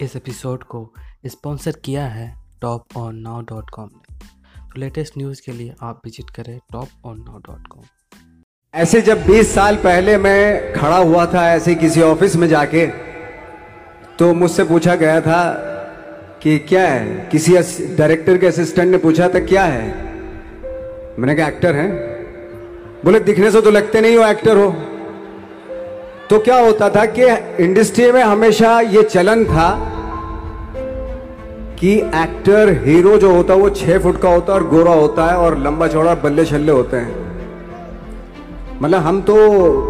इस एपिसोड को स्पॉन्सर किया है top on now dot com ने। तो लेटेस्ट न्यूज़ के लिए आप विज़िट करें top on now dot com. ऐसे जब 20 साल पहले मैं खड़ा हुआ था ऐसे किसी ऑफ़िस में जाके तो मुझसे पूछा गया था कि क्या है? किसी डायरेक्टर के असिस्टेंट ने पूछा था, क्या है? मैंने कहा एक्टर हैं। बोले, दिखने से तो लगते नहीं हो एक्टर हो। तो क्या होता था कि इंडस्ट्री में हमेशा ये चलन था कि एक्टर हीरो जो होता है वो छह फुट का होता है और गोरा होता है और लंबा चौड़ा बल्ले छल्ले होते हैं। मतलब हम तो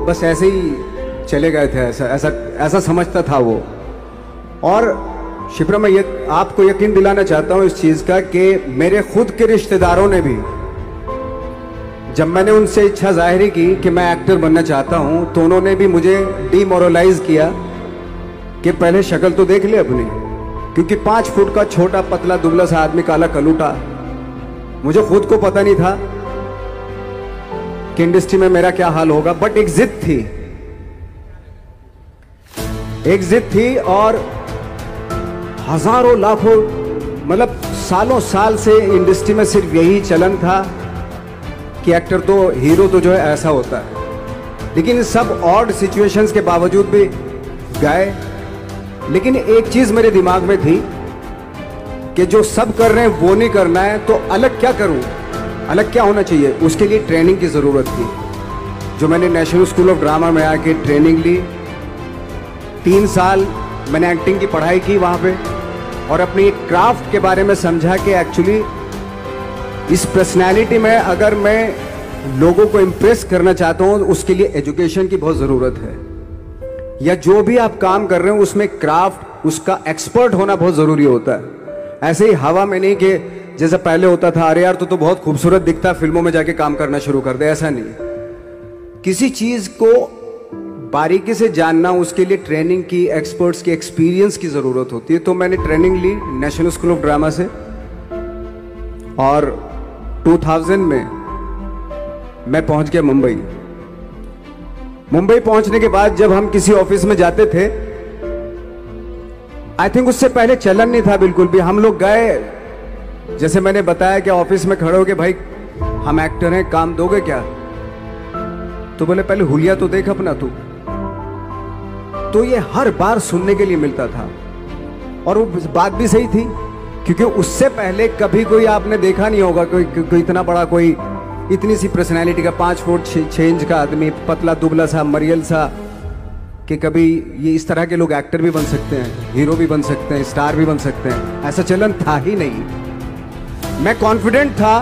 बस ऐसे ही चले गए थे, ऐसा ऐसा ऐसा समझता था वो। और शिप्रा, मैं ये, आपको यकीन दिलाना चाहता हूँ इस चीज़ का कि मेरे खुद के रिश्तेदारों ने भी जब मैंने उनसे इच्छा ज़ाहिर की कि मैं एक्टर बनना चाहता हूँ तो उन्होंने भी मुझे डीमोरलाइज किया कि पहले शक्ल तो देख ले अपनी, क्योंकि पाँच फुट का छोटा पतला दुबला सा आदमी काला कलूटा, मुझे खुद को पता नहीं था कि इंडस्ट्री में मेरा क्या हाल होगा बट एक जिद थी। एक जिद थी और हज़ारों लाखों मतलब सालों साल से इंडस्ट्री में सिर्फ़ यही चलन था। कि एक्टर तो हीरो तो जो है ऐसा होता है। लेकिन सब ऑड सिचुएशंस के बावजूद भी गए। लेकिन एक चीज़ मेरे दिमाग में थी कि जो सब कर रहे हैं, वो नहीं करना है तो अलग क्या करूँ? अलग क्या होना चाहिए? उसके लिए ट्रेनिंग की ज़रूरत थी। जो मैंने नेशनल स्कूल ऑफ़ ड्रामा में आके ट्रेनिंग ली। तीन साल मैंने एक्टिंग की पढ़ाई की वहाँ पे। और अपनी क्राफ्ट के बारे में समझा कि एक्चुअली इस पर्सनैलिटी में अगर मैं लोगों को इम्प्रेस करना चाहता हूँ, उसके लिए एजुकेशन की बहुत ज़रूरत है। या जो भी आप काम कर रहे हो, उसमें क्राफ्ट उसका एक्सपर्ट होना बहुत ज़रूरी होता है। ऐसे ही हवा में नहीं कि जैसे पहले होता था, अरे यार तो तो बहुत खूबसूरत दिखता, फ़िल्मों में जाके काम करना शुरू कर दे, ऐसा नहीं। किसी चीज़ को बारीकी से जानना, उसके लिए ट्रेनिंग की एक्सपर्ट्स की एक्सपीरियंस की ज़रूरत होती है। तो मैंने ट्रेनिंग ली नेशनल स्कूल ऑफ़ ड्रामा से। और 2000 में मैं पहुँच गया मुंबई। मुंबई पहुँचने के बाद जब हम किसी ऑफ़िस में जाते थे आई थिंक उससे पहले चलन नहीं था बिल्कुल भी। हम लोग गए, जैसे मैंने बताया कि ऑफ़िस में खड़े हो के भाई, हम एक्टर हैं, काम दोगे क्या? तो बोले, पहले हुलिया तो देख अपना तू। तो ये हर बार सुनने के लिए मिलता था। और वो बात भी सही थी क्योंकि उससे पहले कभी कोई आपने देखा नहीं होगा कोई, कोई इतना बड़ा कोई इतनी सी पर्सनैलिटी का पाँच फुट छः इंच का आदमी पतला दुबला सा मरियल सा कि कभी ये इस तरह के लोग एक्टर भी बन सकते हैं हीरो भी बन सकते हैं स्टार भी बन सकते हैं। ऐसा चलन था ही नहीं। मैं कॉन्फिडेंट था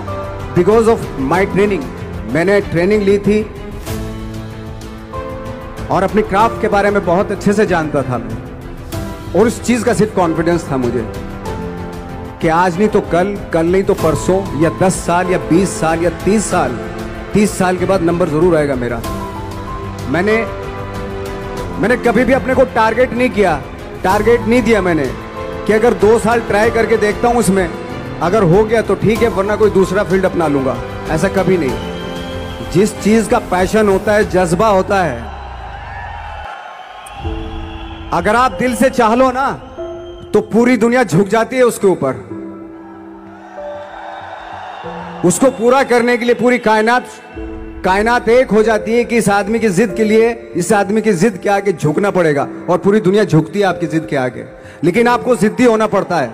बिकॉज़ ऑफ़ माई ट्रेनिंग मैंने ट्रेनिंग ली थी और अपने क्राफ्ट के बारे में बहुत अच्छे से जानता था मैं। और उस चीज़ का सिर्फ़ कॉन्फिडेंस था मुझे। कि आज नहीं तो कल कल नहीं तो परसों, या दस साल, या बीस साल, या तीस साल। तीस साल के बाद नंबर ज़रूर आएगा मेरा। मैंने मैंने कभी भी अपने को टारगेट नहीं किया। टारगेट नहीं दिया मैंने कि अगर दो साल ट्राई करके देखता हूँ उसमें, अगर हो गया तो ठीक है, वरना कोई दूसरा फ़ील्ड अपना लूँगा। ऐसा कभी नहीं। जिस चीज़ का पैशन होता है, जज्बा होता है। अगर आप दिल से चाह लो ना तो पूरी दुनिया झुक जाती है उसके ऊपर। उसको पूरा करने के लिए पूरी कायनात कायनात एक हो जाती है कि इस आदमी की जिद के लिए, इस आदमी की जिद के आगे झुकना पड़ेगा और पूरी दुनिया झुकती है आपकी जिद के आगे। लेकिन आपको जिद्दी होना पड़ता है।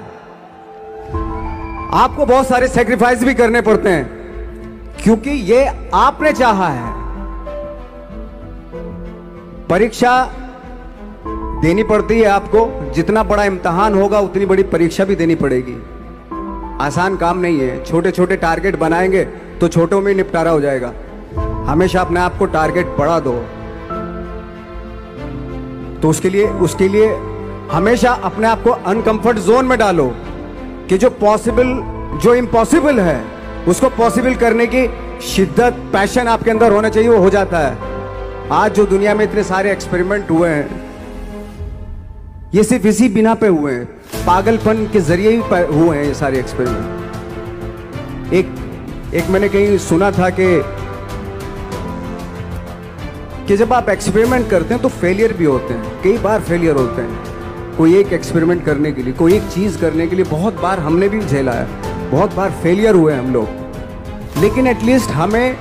आपको बहुत सारे सेक्रीफाइस भी करने पड़ते हैं, क्योंकि ये आपने चाहा है। परीक्षा देनी पड़ती है आपको। जितना बड़ा इम्तहान होगा, उतनी बड़ी परीक्षा भी देनी पड़ेगी। आसान काम नहीं है। छोटे छोटे टारगेट बनाएँगे तो छोटों में निपटारा हो जाएगा। हमेशा अपने आप को टारगेट बढ़ा दो। तो उसके लिए उसके लिए हमेशा अपने आप को अनकंफर्ट जोन में डालो कि जो पॉसिबल जो इम्पॉसिबल है, उसको पॉसिबल करने की शिद्दत पैशन आपके अंदर होना चाहिए, वो हो जाता है। आज जो दुनिया में इतने सारे एक्सपेरिमेंट हुए हैं ये सिर्फ़ इसी बिना पे हुए हैं। पागलपन के ज़रिए ही हुए हैं ये सारे एक्सपेरिमेंट एक एक मैंने कहीं सुना था कि कि जब आप एक्सपेरिमेंट करते हैं तो फेलियर भी होते हैं। कई बार फेलियर होते हैं। कोई एक एक्सपेरिमेंट करने के लिए, कोई एक चीज़ करने के लिए बहुत बार हमने भी झेला है। बहुत बार फेलियर हुए हम लोग। लेकिन एटलीस्ट हमें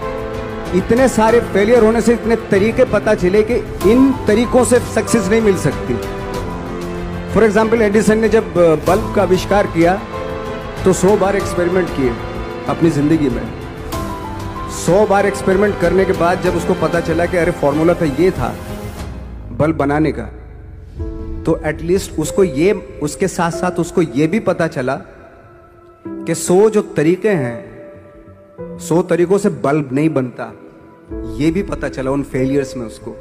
इतने सारे फेलियर होने से इतने तरीके पता चले कि इन तरीकों से सक्सेस नहीं मिल सकती। फॉर एग्ज़ाम्पल एडिसन ने जब बल्ब का आविष्कार किया तो सौ बार एक्सपेरिमेंट किए अपनी ज़िंदगी में। सौ बार एक्सपेरिमेंट करने के बाद जब उसको पता चला कि अरे फॉर्मूला तो ये था बल्ब बनाने का तो एटलीस्ट उसको ये, उसके साथ साथ उसको ये भी पता चला कि सौ जो तरीके हैं, सौ तरीकों से बल्ब नहीं बनता, ये भी पता चला उन फेलियर्स में उसको।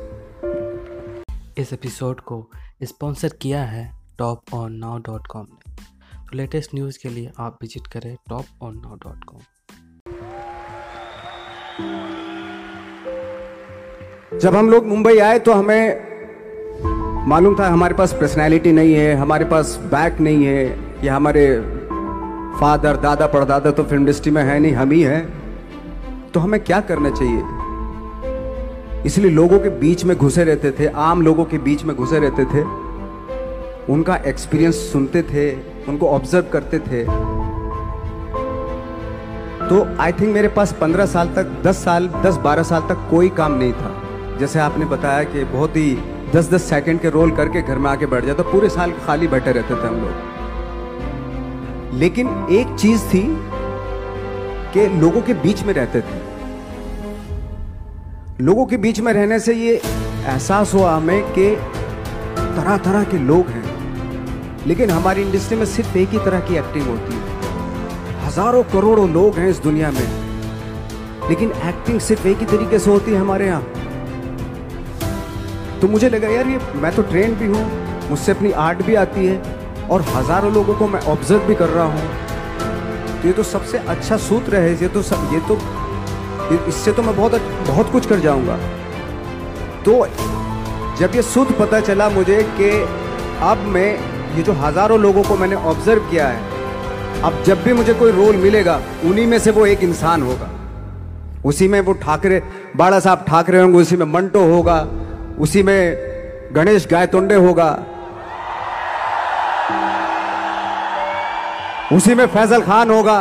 इस एपिसोड को स्पॉन्सर किया है top on now dot com ने तो लेटेस्ट न्यूज़ के लिए आप विज़िट करें top on now dot com जब हम लोग मुंबई आए तो हमें मालूम था हमारे पास पर्सनैलिटी नहीं है, हमारे पास बैक नहीं है, या हमारे फादर दादा, परदादा तो फ़िल्म इंडस्ट्री में है नहीं, हम ही हैं। तो हमें क्या करना चाहिए? इसलिए लोगों के बीच में घुसे रहते थे, आम लोगों के बीच में घुसे रहते थे। उनका एक्सपीरियंस सुनते थे, उनको ऑब्ज़र्व करते थे। तो आई थिंक मेरे पास पंद्रह साल तक, दस साल, दस बारह साल तक कोई काम नहीं था। जैसे आपने बताया कि बहुत ही दस दस सेकंड के रोल करके घर में आके बैठ जाता, पूरे साल खाली बैठे रहते थे हम लोग। लेकिन एक चीज़ थी कि लोगों के बीच में रहते थे। लोगों के बीच में रहने से ये एहसास हुआ हमें कि तरह तरह के लोग हैं। लेकिन हमारी इंडस्ट्री में सिर्फ़ एक ही तरह की एक्टिंग होती है। हज़ारों करोड़ों लोग हैं इस दुनिया में। लेकिन एक्टिंग सिर्फ़ एक ही तरीके से होती है हमारे यहाँ। तो मुझे लगा, यार, ये मैं तो ट्रेन भी हूँ, मुझसे अपनी आर्ट भी आती है और हज़ारों लोगों को मैं ऑब्ज़र्व भी कर रहा हूँ। तो ये तो सबसे अच्छा सूत्र है, ये तो सब, ये तो इससे तो मैं बहुत बहुत कुछ कर जाऊँगा। तो जब ये सूत्र पता चला मुझे कि अब मैं ये जो हज़ारों लोगों को मैंने ऑब्ज़र्व किया है, अब जब भी मुझे कोई रोल मिलेगा, उन्हीं में से वो एक इंसान होगा। उसी में वो ठाकरे, बाड़ा साहब ठाकरे होंगे, उसी में मंटो होगा, उसी में गणेश गायतोंडे होगा। उसी में फैजल खान होगा।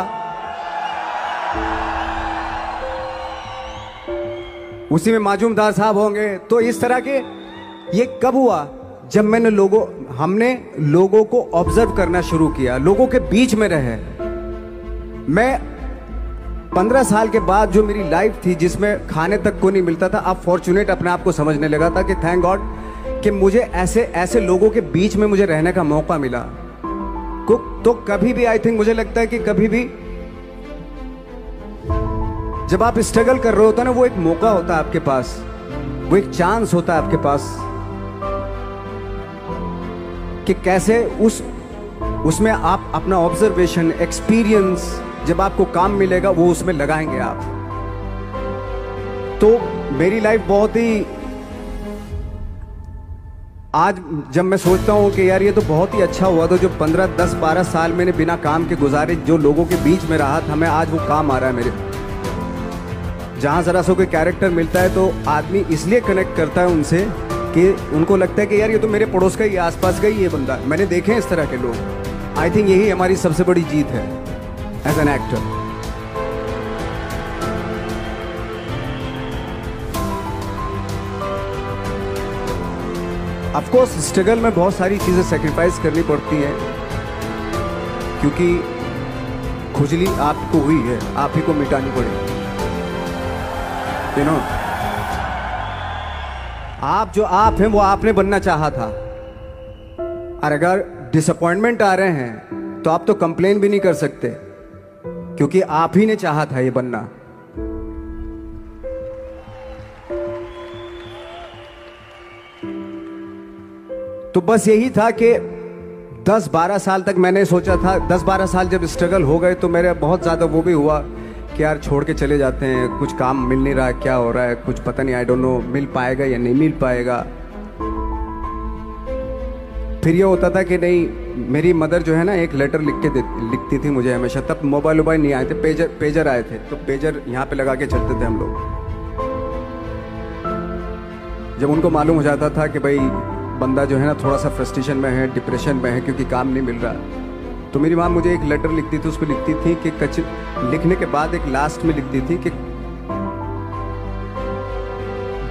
उसी में माजूमदार साहब होंगे। तो इस तरह के ये कब हुआ? जब मैंने लोगों, हमने लोगों को ऑब्ज़र्व करना शुरू किया, लोगों के बीच में रहे, मैं पंद्रह साल के बाद जो मेरी लाइफ थी, जिसमें खाने तक को नहीं मिलता था, अब फॉर्चुनेट अपने आप को समझने लगा था कि थैंक गॉड कि मुझे ऐसे ऐसे लोगों के बीच में मुझे रहने का मौका मिला। तो कभी भी आई थिंक मुझे लगता है कि कभी भी जब आप स्ट्रगल कर रहे होते ना, वो एक मौका होता है आपके पास, वो एक चांस होता है आपके पास। कि कैसे उस, उसमें आप अपना ऑब्जर्वेशन एक्सपीरियंस जब आपको काम मिलेगा, वो उसमें लगाएँगे आप। तो मेरी लाइफ बहुत ही, आज जब मैं सोचता हूँ कि यार ये तो बहुत ही अच्छा हुआ तो जो पंद्रह, दस, बारह साल मैंने बिना काम के गुजारे, जो लोगों के बीच में रहा था मैं आज वो काम आ रहा है मेरे। जहाँ ज़रा सो कोई कैरेक्टर मिलता है तो आदमी इसलिए कनेक्ट करता है उनसे कि उनको लगता है कि यार ये तो मेरे पड़ोस का ही आसपास का ही ये बंदा मैंने देखे इस तरह के लोग। आई थिंक यही हमारी सबसे बड़ी जीत है as an actor of course struggle में बहुत सारी चीज़ें सेक्रीफाइस करनी पड़ती हैं, क्योंकि खुजली आपको हुई है, आप ही को मिटानी पड़ेगी यू नो आप जो आप हैं, वो आपने बनना चाहा था। और अगर डिसअपॉइंटमेंट आ रहे हैं तो आप तो कंप्लेन भी नहीं कर सकते, क्योंकि आप ही ने चाहा था ये बनना। तो बस यही था कि 10-12 साल तक मैंने सोचा था 10-12 साल जब स्ट्रगल हो गए तो मेरे बहुत ज़्यादा वो भी हुआ। कि यार छोड़ के चले जाते हैं? कुछ काम मिल नहीं रहा है, क्या हो रहा है? कुछ पता नहीं आई डोंट नो मिल पाएगा या नहीं मिल पाएगा। फिर ये होता था कि नहीं, मेरी मदर जो है ना, एक लेटर लिख के लिखती थी मुझे हमेशा। तब मोबाइल वोबाइल नहीं आए थे पेजर पेजर आए थे। तो पेजर यहाँ पे लगा के चलते थे हम लोग। जब उनको मालूम हो जाता था कि भाई, बंदा जो है ना, थोड़ा सा फ्रस्ट्रेशन में है डिप्रेशन में है, क्योंकि काम नहीं मिल रहा। तो मेरी माँ मुझे एक लेटर लिखती थी उस पर लिखती थी कि कच लिखने के बाद एक लास्ट में लिखती थी कि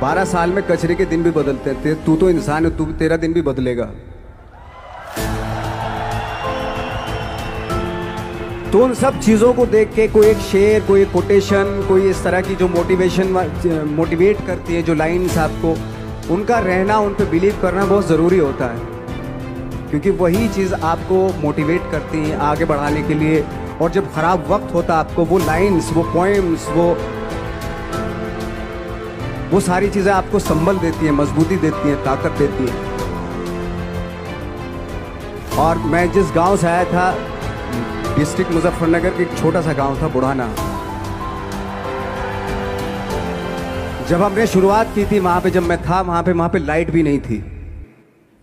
बारह साल में कचरे के दिन भी बदलते थे, तू तो इंसान है, तू, तेरा दिन भी बदलेगा। तो उन सब चीज़ों को देख के कोई एक शेर, कोई एक कोटेशन कोई इस तरह की जो मोटिवेशन मोटिवेट करती है, जो लाइंस आपको, उनका रहना, उन पर बिलीव करना बहुत ज़रूरी होता है। क्योंकि वही चीज़ आपको मोटिवेट करती हैं आगे बढ़ाने के लिए। और जब ख़राब वक्त होता आपको, वो लाइन्स वो पोएम्स वो वो सारी चीज़ें आपको संबल देती हैं, मजबूती देती हैं, ताकत देती हैं। और मैं जिस गाँव से आया था डिस्ट्रिक्ट मुजफ्फरनगर के एक छोटा सा गाँव था, बुढ़ाना। जब हमने शुरुआत की थी, वहाँ पे जब मैं था, वहाँ पे वहाँ पे लाइट भी नहीं थी।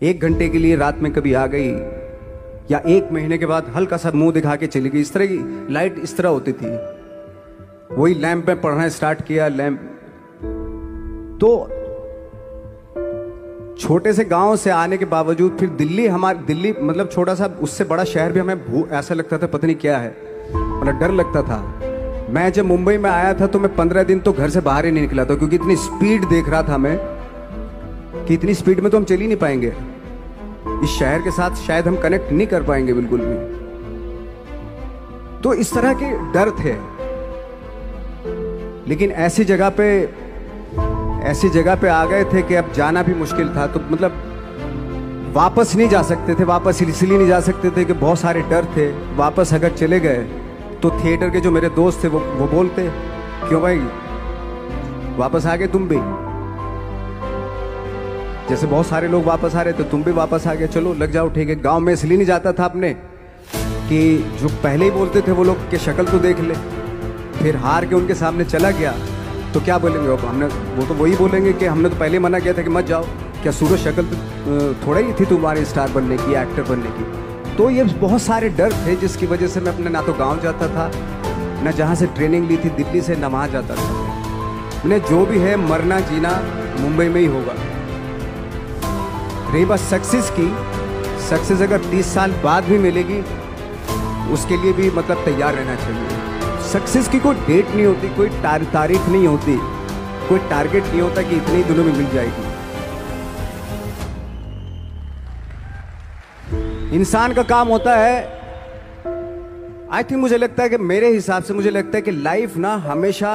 एक घंटे के लिए रात में कभी आ गई, या एक महीने के बाद हल्का सा मुँह दिखा के चली गई, इस तरह की लाइट इस तरह होती थी। वही लैंप में पढ़ना स्टार्ट किया, लैंप। तो छोटे से गाँव से आने के बावजूद फिर दिल्ली हमारे, दिल्ली मतलब छोटा सा, उससे बड़ा शहर भी हमें ऐसा लगता था, पता नहीं क्या है। मतलब डर लगता था। मैं जब मुंबई में आया था तो मैं पंद्रह दिन तो घर से बाहर ही नहीं निकला था, क्योंकि इतनी स्पीड देख रहा था मैं, कि इतनी स्पीड में तो हम चल ही नहीं पाएँगे। इस शहर के साथ शायद हम कनेक्ट नहीं कर पाएँगे बिल्कुल भी। तो इस तरह के डर थे। लेकिन ऐसी जगह पे, ऐसी जगह पे आ गए थे कि अब जाना भी मुश्किल था। तो मतलब वापस नहीं जा सकते थे, वापस इसलिए नहीं जा सकते थे कि बहुत सारे डर थे। वापस अगर चले गए तो थिएटर के जो मेरे दोस्त थे, वो वो बोलते, क्यों भाई? वापस आ गए तुम भी? जैसे बहुत सारे लोग वापस आ रहे थे, तुम भी वापस आ गए। चलो, लग जाओ, ठीक है। गाँव में इसलिए नहीं जाता था अपने कि जो पहले ही बोलते थे वो लोग के शक्ल तो देख ले, फिर हार के उनके सामने चला गया। तो क्या बोलेंगे अब? हमने, वो तो वही बोलेंगे कि हमने तो पहले मना किया था कि मत जाओ। क्या सूरज शक्ल तो थोड़ा ही थी तुम्हारी स्टार बनने की, एक्टर बनने की? तो ये बहुत सारे डर थे जिसकी वजह से मैं अपने, ना तो गाँव जाता था, न जहाँ से ट्रेनिंग ली थी, दिल्ली से, न वहाँ जाता था। मैंने जो भी है, मरना जीना मुंबई में ही होगा। रही बात सक्सेस की। सक्सेस अगर 30 साल बाद भी मिलेगी, उसके लिए भी मतलब तैयार रहना चाहिए। सक्सेस की कोई डेट नहीं होती, कोई तारीख नहीं होती। कोई टारगेट नहीं होता कि इतने ही दिनों में मिल जाएगी। इंसान का काम होता है आई थिंक मुझे लगता है कि मेरे हिसाब से मुझे लगता है कि लाइफ ना हमेशा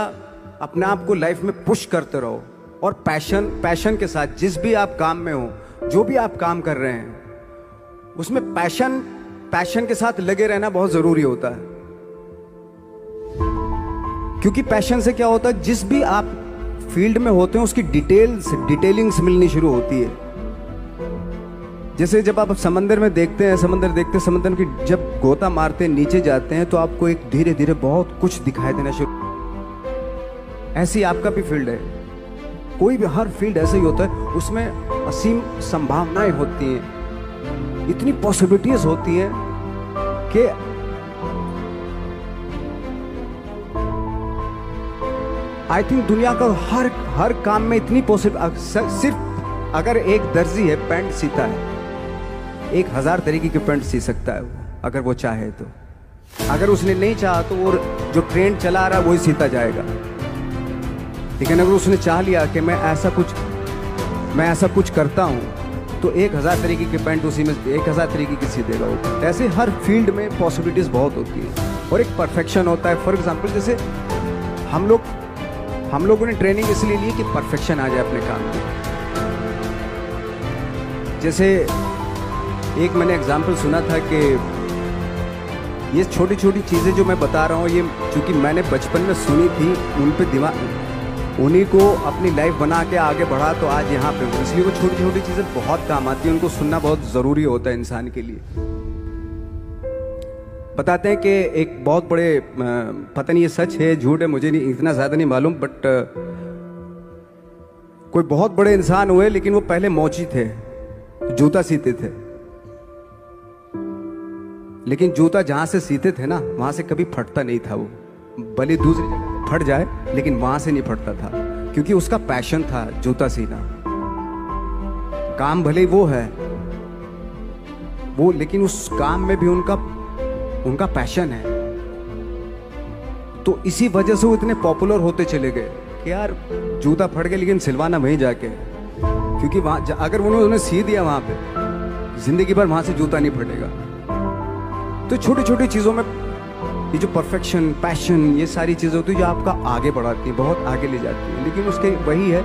अपने आप को लाइफ में पुश करते रहो। और पैशन पैशन के साथ जिस भी आप काम में हो जो भी आप काम कर रहे हैं, उसमें पैशन पैशन के साथ लगे रहना बहुत ज़रूरी होता है। क्योंकि पैशन से क्या होता है, जिस भी आप फ़ील्ड में होते हैं, उसकी डिटेल्स डिटेलिंग्स मिलनी शुरू होती है। जैसे जब आप समंदर में देखते हैं, समंदर देखते हैं, समंदर की जब गोता मारते हैं, नीचे जाते हैं तो आपको एक धीरे धीरे बहुत कुछ दिखाई देना शुरू ऐसी आपका भी फ़ील्ड है। कोई भी हर फ़ील्ड ऐसे ही होता है, उसमें असीम संभावनाएँ होती हैं। इतनी पॉसिबिलिटीज होती हैं कि आई थिंक दुनिया का हर हर काम में इतनी पॉसिबल सिर्फ़ अगर एक दर्जी है, पैंट सीता है। एक हज़ार तरीके की पैंट सी सकता है वो, अगर वो चाहे तो। अगर उसने नहीं चाहा तो वो जो ट्रेंड चला रहा है, वही सीता जाएगा। लेकिन अगर उसने चाह लिया कि मैं ऐसा कुछ, मैं ऐसा कुछ करता हूँ तो एक हज़ार तरीके की पेंट उसी में, एक हज़ार तरीके की सी देगा ऐसे हर फ़ील्ड में पॉसिबिलिटीज़ बहुत होती है। और एक परफेक्शन होता है। फॉर एग्ज़ाम्पल जैसे हम लोग, हम लोगों ने ट्रेनिंग इसलिए ली कि परफेक्शन आ जाए अपने काम में। जैसे एक मैंने एग्ज़ाम्पल सुना था कि ये छोटी छोटी चीज़ें जो मैं बता रहा हूँ, ये चूँकि मैंने बचपन में सुनी थी, उन पर दिमाग उन्हीं को अपनी लाइफ बना के आगे बढ़ा तो आज यहाँ पे इसलिए वो छोटी छोटी चीज़ें बहुत काम आती हैं, उनको सुनना बहुत ज़रूरी होता है इंसान के लिए। बताते हैं कि एक बहुत बड़े पता नहीं ये सच है, झूठ है, मुझे नहीं, इतना ज़्यादा नहीं मालूम बट कोई बहुत बड़े इंसान हुए, लेकिन वो पहले मोची थे, जूता सीते थे। लेकिन जूता जहाँ से सीते थे ना, वहाँ से कभी फटता नहीं था वो भले दूसरी जगह। फट जाए, लेकिन वहाँ से नहीं फटता था, क्योंकि उसका पैशन था जूता सीना। काम भले वो है, वो, लेकिन उस काम में भी उनका उनका पैशन है। तो इसी वजह से वो इतने पॉपुलर होते चले गए कि यार, जूता फट गया, लेकिन सिलवाना वहीं जाके। क्योंकि वहाँ अगर उन्होंने सी दिया वहाँ पे, ज़िंदगी भर वहाँ से जूता नहीं फटेगा। तो छोटी छोटी चीज़ों में ये जो परफेक्शन पैशन ये सारी चीज़ें होती है जो आपका आगे बढ़ाती है, बहुत आगे ले जाती है। लेकिन उसके वही है,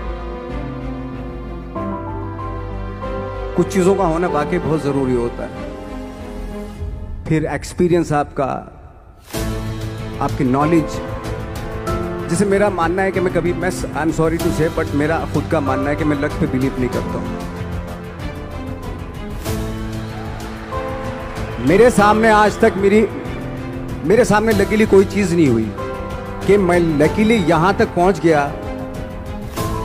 कुछ चीज़ों का होना वाकई बहुत ज़रूरी होता है। फिर एक्सपीरियंस आपका, आपकी नॉलेज जैसे मेरा मानना है कि मैं कभी, मैं I am sorry to say but मेरा खुद का मानना है कि मैं लक पे बिलीव नहीं करता हूँ। मेरे सामने आज तक मेरी मेरे सामने लकीली कोई चीज़ नहीं हुई कि मैं लकीली यहाँ तक पहुँच गया।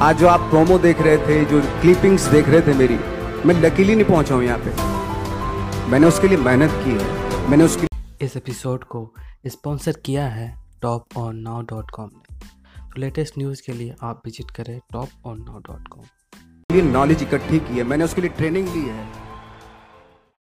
आज जो आप प्रोमो देख रहे थे जो क्लिपिंग्स देख रहे थे मेरी मैं लकीली नहीं पहुँचा हूँ यहाँ पे। मैंने उसके लिए मेहनत की है। मैंने उसके इस एपिसोड को स्पॉन्सर किया है top on now dot com ने। तो लेटेस्ट न्यूज़ के लिए आप विज़िट करें top on now dot com knowledge इकट्ठी की है। मैंने उसके लिए ट्रेनिंग ली है।